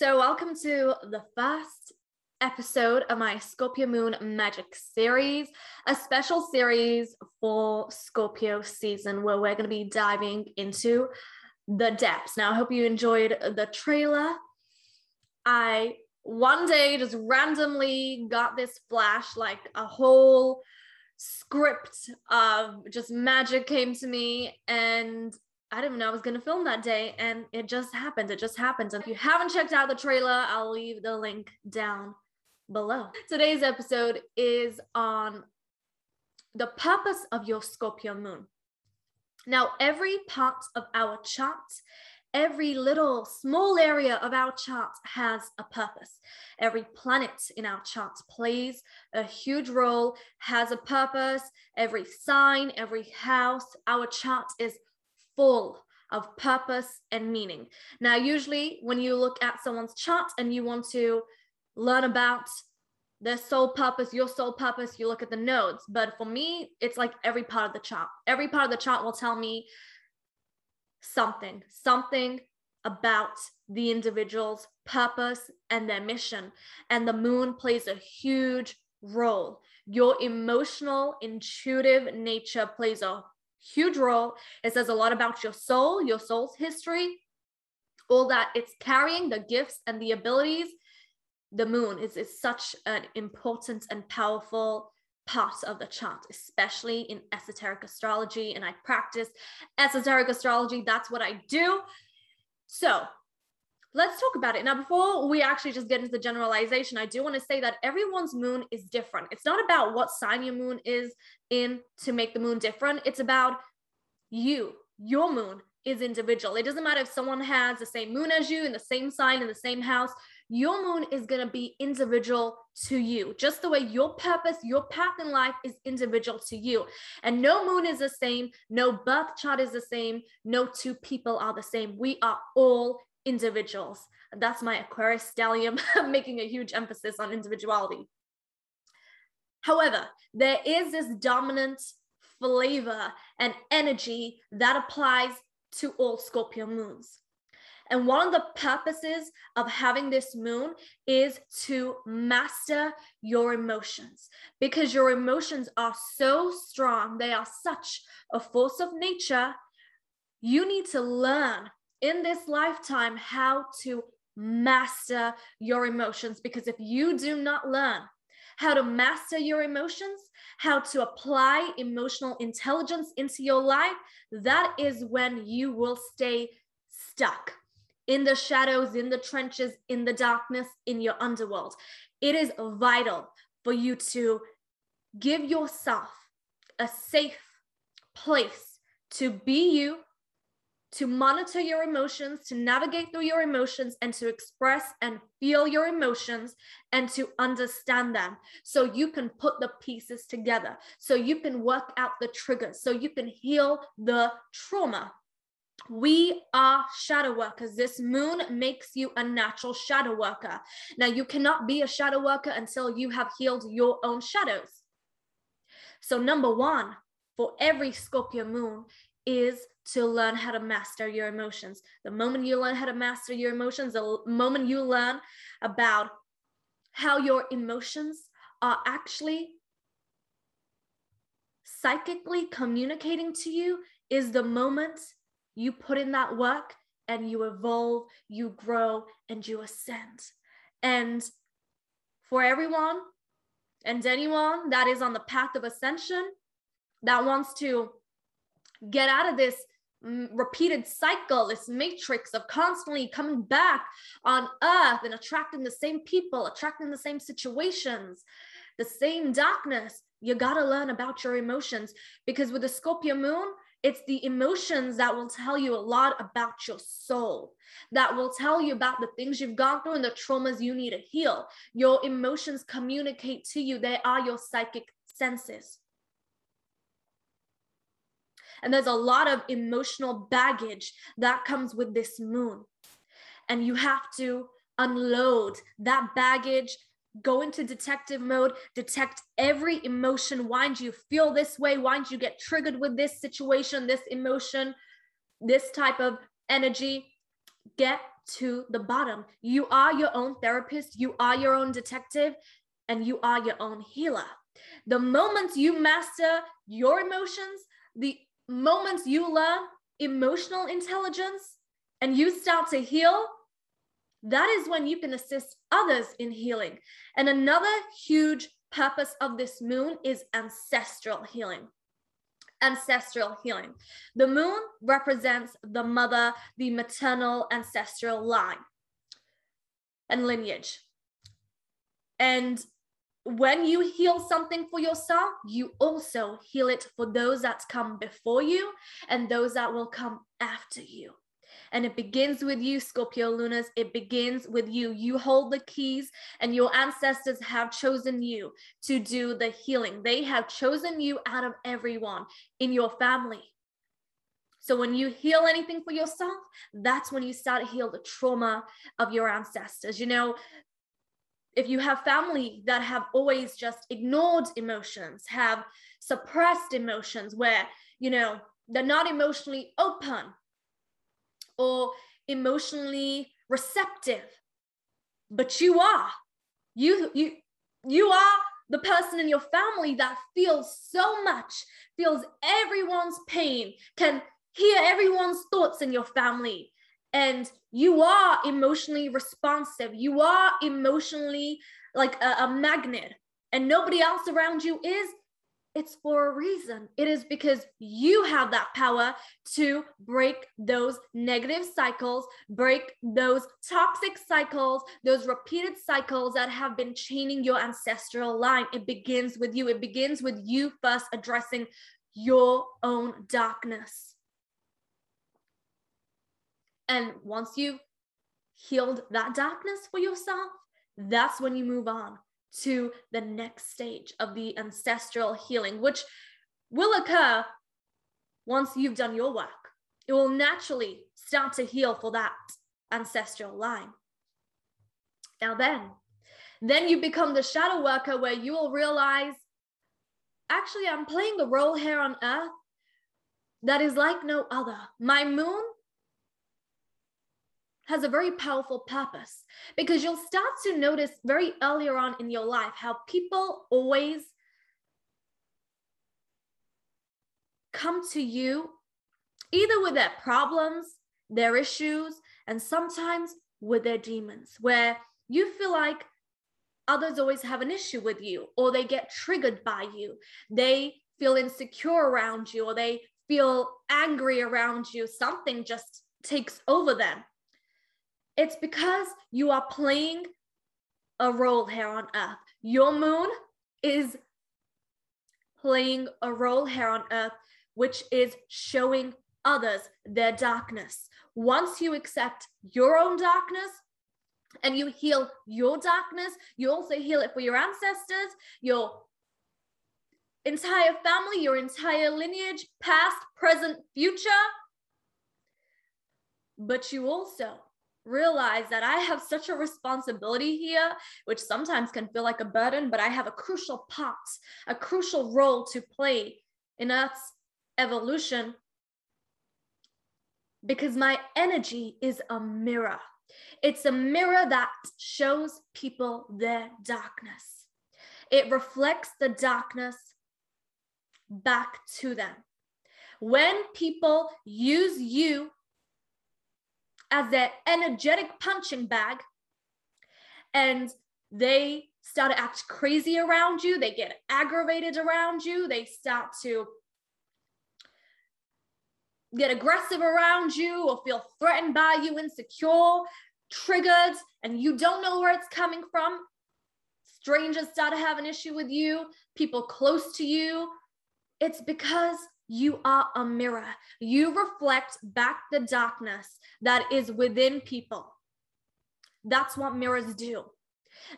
So, welcome to the first episode of my Scorpio Moon Magic series, a special series for Scorpio season where we're going to be diving into the depths. Now, I hope you enjoyed the trailer. I one day just randomly got this flash, like a whole script of just magic came to me and I didn't know I was going to film that day and it just happened. It just happened. And if you haven't checked out the trailer, I'll leave the link down below. Today's episode is on the purpose of your Scorpio moon. Now, every part of our chart, every little small area of our chart has a purpose. Every planet in our chart plays a huge role, has a purpose. Every sign, every house, our chart is full of purpose and meaning. Now, usually when you look at someone's chart and you want to learn about their soul purpose, your soul purpose, you look at the nodes. But for me, it's like every part of the chart. Every part of the chart will tell me something, something about the individual's purpose and their mission. And the moon plays a huge role. Your emotional, intuitive nature plays a huge role. It says a lot about your soul, your soul's history, all that it's carrying, the gifts and the abilities. The moon is, is such an important and powerful part of the chart, especially in esoteric astrology. And I practice esoteric astrology. That's what I do. So let's talk about it. Now, before we actually just get into the generalization, I do want to say that everyone's moon is different. It's not about what sign your moon is in to make the moon different. It's about you, your moon is individual. It doesn't matter if someone has the same moon as you in the same sign in the same house. Your moon is going to be individual to you, just the way your purpose, your path in life is individual to you. And no moon is the same, no birth chart is the same, no two people are the same. We are all individuals. That's my Aquarius stellium making a huge emphasis on individuality. However, there is this dominant flavor and energy that applies to all Scorpio moons. And one of the purposes of having this moon is to master your emotions because your emotions are so strong. They are such a force of nature. You need to learn in this lifetime how to master your emotions because if you do not learn how to master your emotions, how to apply emotional intelligence into your life, that is when you will stay stuck in the shadows, in the trenches, in the darkness, in your underworld. It is vital for you to give yourself a safe place to be you to monitor your emotions, to navigate through your emotions, and to express and feel your emotions and to understand them so you can put the pieces together, so you can work out the triggers, so you can heal the trauma. We are shadow workers. This moon makes you a natural shadow worker. Now, you cannot be a shadow worker until you have healed your own shadows. So, number one, for every Scorpio moon is to learn how to master your emotions. The moment you learn how to master your emotions, the moment you learn about how your emotions are actually psychically communicating to you, is the moment you put in that work and you evolve, you grow, and you ascend. And for everyone and anyone that is on the path of ascension that wants to get out of this mm, repeated cycle, this matrix of constantly coming back on earth and attracting the same people, attracting the same situations, the same darkness. You got to learn about your emotions because with the Scorpio moon, it's the emotions that will tell you a lot about your soul, that will tell you about the things you've gone through and the traumas you need to heal. Your emotions communicate to you, they are your psychic senses. And there's a lot of emotional baggage that comes with this moon. And you have to unload that baggage, go into detective mode, detect every emotion. Why do you feel this way? Why do you get triggered with this situation, this emotion, this type of energy? Get to the bottom. You are your own therapist, you are your own detective, and you are your own healer. The moment you master your emotions, the moments you learn emotional intelligence and you start to heal, that is when you can assist others in healing. And another huge purpose of this moon is ancestral healing. Ancestral healing. The moon represents the mother, the maternal ancestral line and lineage. And when you heal something for yourself, you also heal it for those that come before you and those that will come after you. And it begins with you, Scorpio Lunas. It begins with you. You hold the keys, and your ancestors have chosen you to do the healing. They have chosen you out of everyone in your family. So when you heal anything for yourself, that's when you start to heal the trauma of your ancestors. You know, if you have family that have always just ignored emotions, have suppressed emotions where, you know, they're not emotionally open or emotionally receptive, but you are. You you you are the person in your family that feels so much, feels everyone's pain, can hear everyone's thoughts in your family, and you are emotionally responsive. You are emotionally like a, a, magnet. And nobody else around you is. It's for a reason. It is because you have that power to break those negative cycles break those toxic cycles those repeated cycles that have been chaining your ancestral line. It begins with you. It begins with you first addressing your own darkness and once you've healed that darkness for yourself, that's when you move on to the next stage of the ancestral healing, which will occur once you've done your work. It will naturally start to heal for that ancestral line. Now, then, then you become the shadow worker where you will realize actually, I'm playing a role here on earth that is like no other. My moon has a very powerful purpose because you'll start to notice very earlier on in your life how people always come to you either with their problems, their issues, and sometimes with their demons, where you feel like others always have an issue with you or they get triggered by you. They feel insecure around you or they feel angry around you. Something just takes over them. It's because you are playing a role here on earth. Your moon is playing a role here on earth, which is showing others their darkness. Once you accept your own darkness, and you heal your darkness, you also heal it for your ancestors, your entire family, your entire lineage, past, present, future. But you also realize that I have such a responsibility here, which sometimes can feel like a burden, but I have a crucial part, a crucial role to play in Earth's evolution because my energy is a mirror. It's a mirror that shows people their darkness. It reflects the darkness back to them. When people use you as their energetic punching bag and they start to act crazy around you, they get aggravated around you, they start to get aggressive around you or feel threatened by you, insecure, triggered, and you don't know where it's coming from. Strangers start to have an issue with you, people close to you. It's because you are a mirror. You reflect back the darkness that is within people. That's what mirrors do.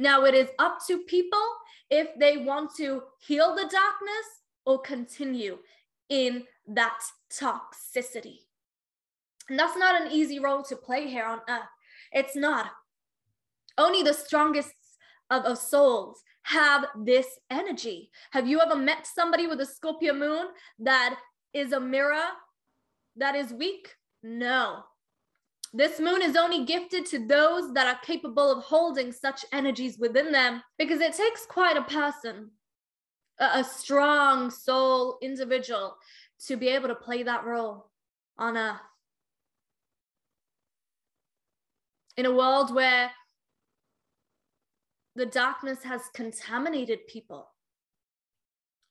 Now, it is up to people if they want to heal the darkness or continue in that toxicity. And that's not an easy role to play here on earth. It's not. Only the strongest of, of souls have this energy. Have you ever met somebody with a Scorpio moon that is a mirror that is weak? No. This moon is only gifted to those that are capable of holding such energies within them because it takes quite a person, a, strong soul individual to be able to play that role on earth. In a world where the darkness has contaminated people.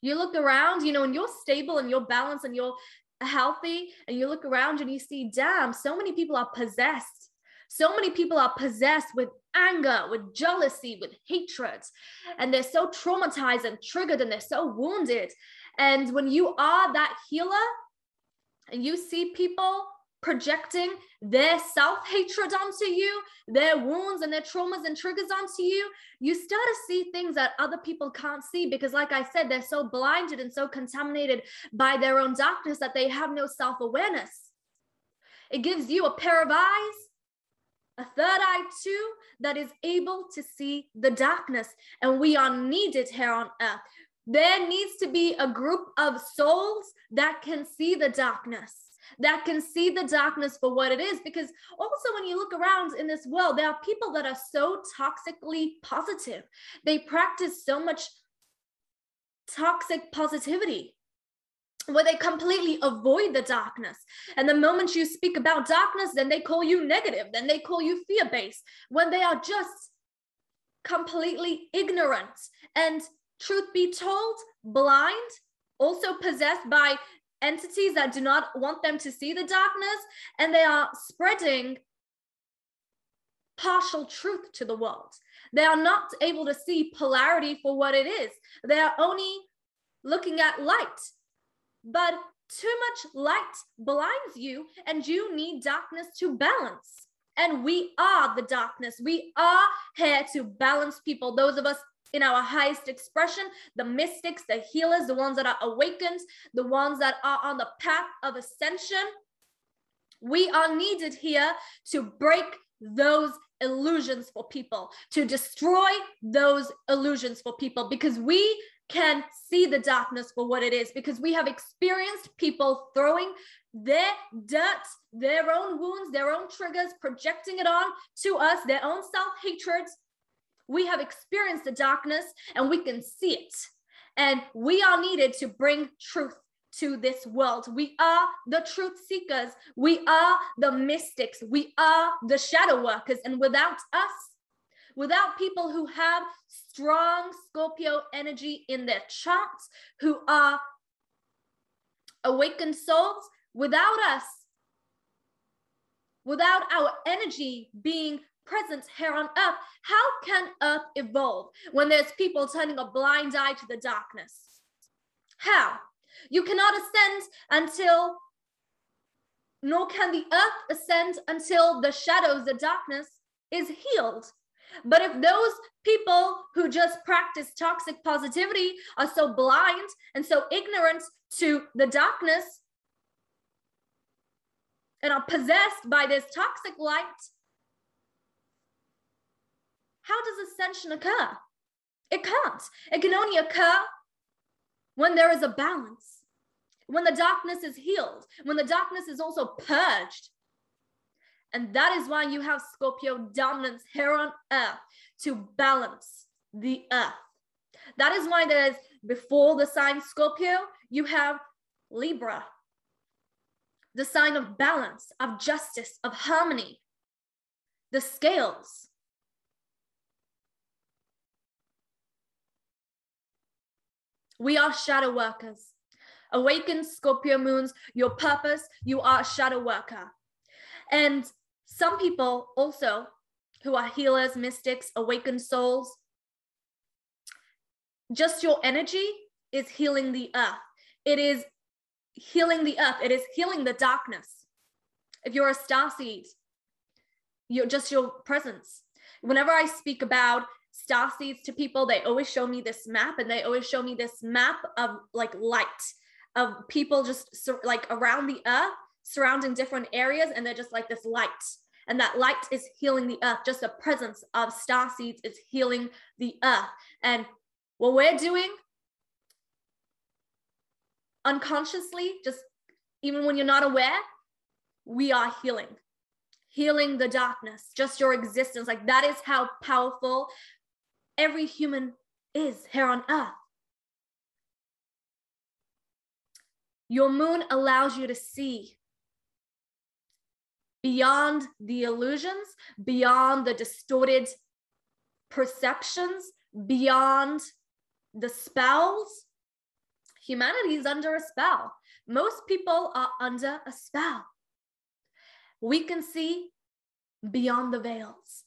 You look around, you know, and you're stable and you're balanced and you're healthy, and you look around and you see, damn, so many people are possessed. So many people are possessed with anger, with jealousy, with hatred, and they're so traumatized and triggered and they're so wounded. And when you are that healer and you see people projecting their self hatred onto you, their wounds and their traumas and triggers onto you, you start to see things that other people can't see because, like I said, they're so blinded and so contaminated by their own darkness that they have no self awareness. It gives you a pair of eyes, a third eye too, that is able to see the darkness. And we are needed here on earth. There needs to be a group of souls that can see the darkness that can see the darkness for what it is. Because also, when you look around in this world, there are people that are so toxically positive. They practice so much toxic positivity where they completely avoid the darkness. And the moment you speak about darkness, then they call you negative, then they call you fear based, when they are just completely ignorant and, truth be told, blind, also possessed by entities that do not want them to see the darkness, and they are spreading partial truth to the world. They are not able to see polarity for what it is. They are only looking at light. But too much light blinds you, and you need darkness to balance. And we are the darkness. We are here to balance people. Those of us in our highest expression, the mystics, the healers, the ones that are awakened, the ones that are on the path of ascension. We are needed here to break those illusions for people, to destroy those illusions for people, because we can see the darkness for what it is, because we have experienced people throwing their dirt, their own wounds, their own triggers, projecting it on to us, their own self hatreds, we have experienced the darkness and we can see it. And we are needed to bring truth to this world. We are the truth seekers. We are the mystics. We are the shadow workers. And without us, without people who have strong Scorpio energy in their charts, who are awakened souls, without us, without our energy being presence here on earth. How can earth evolve when there's people turning a blind eye to the darkness? How? You cannot ascend until, nor can the earth ascend until the shadows, the darkness is healed. But if those people who just practice toxic positivity are so blind and so ignorant to the darkness and are possessed by this toxic light, how does ascension occur? It can't. It can only occur when there is a balance, when the darkness is healed, when the darkness is also purged. And that is why you have Scorpio dominance here on earth to balance the earth. That is why there's before the sign Scorpio, you have Libra, the sign of balance, of justice, of harmony, the scales. We are shadow workers. Awaken Scorpio moons, your purpose, you are a shadow worker. And some people also who are healers, mystics, awakened souls, just your energy is healing the earth. It is healing the earth. It is healing the darkness. If you're a star seed, you're just your presence. Whenever I speak about star seeds to people, they always show me this map and they always show me this map of like light of people just sur- like around the earth surrounding different areas and they're just like this light. And that light is healing the earth. Just the presence of star seeds is healing the earth. And what we're doing unconsciously just even when you're not aware we are healing. Healing the darkness, just your existence. Like that is how powerful every human is here on earth. Your moon allows you to see beyond the illusions, beyond the distorted perceptions, beyond the spells. Humanity is under a spell. Most people are under a spell. We can see beyond the veils.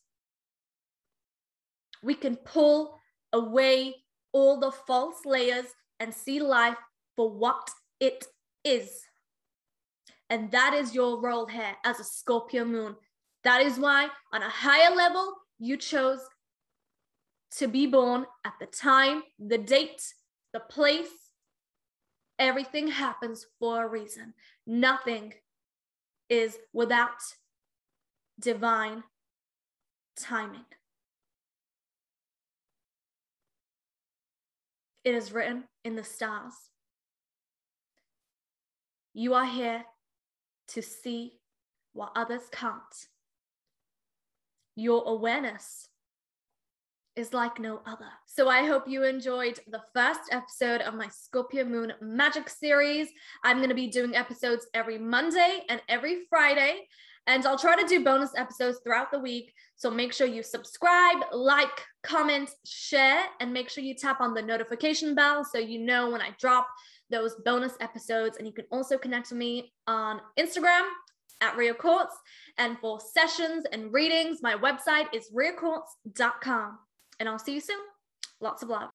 We can pull away all the false layers and see life for what it is. And that is your role here as a Scorpio moon. That is why, on a higher level, you chose to be born at the time, the date, the place. Everything happens for a reason. Nothing is without divine timing. It is written in the stars. You are here to see what others can't. Your awareness is like no other. So I hope you enjoyed the first episode of my Scorpio Moon Magic series. I'm going to be doing episodes every Monday and every Friday. And I'll try to do bonus episodes throughout the week. So make sure you subscribe, like, comment, share, and make sure you tap on the notification bell so you know when I drop those bonus episodes. And you can also connect with me on Instagram at Ria Quartz. And for sessions and readings, my website is riaquartz.com. And I'll see you soon. Lots of love.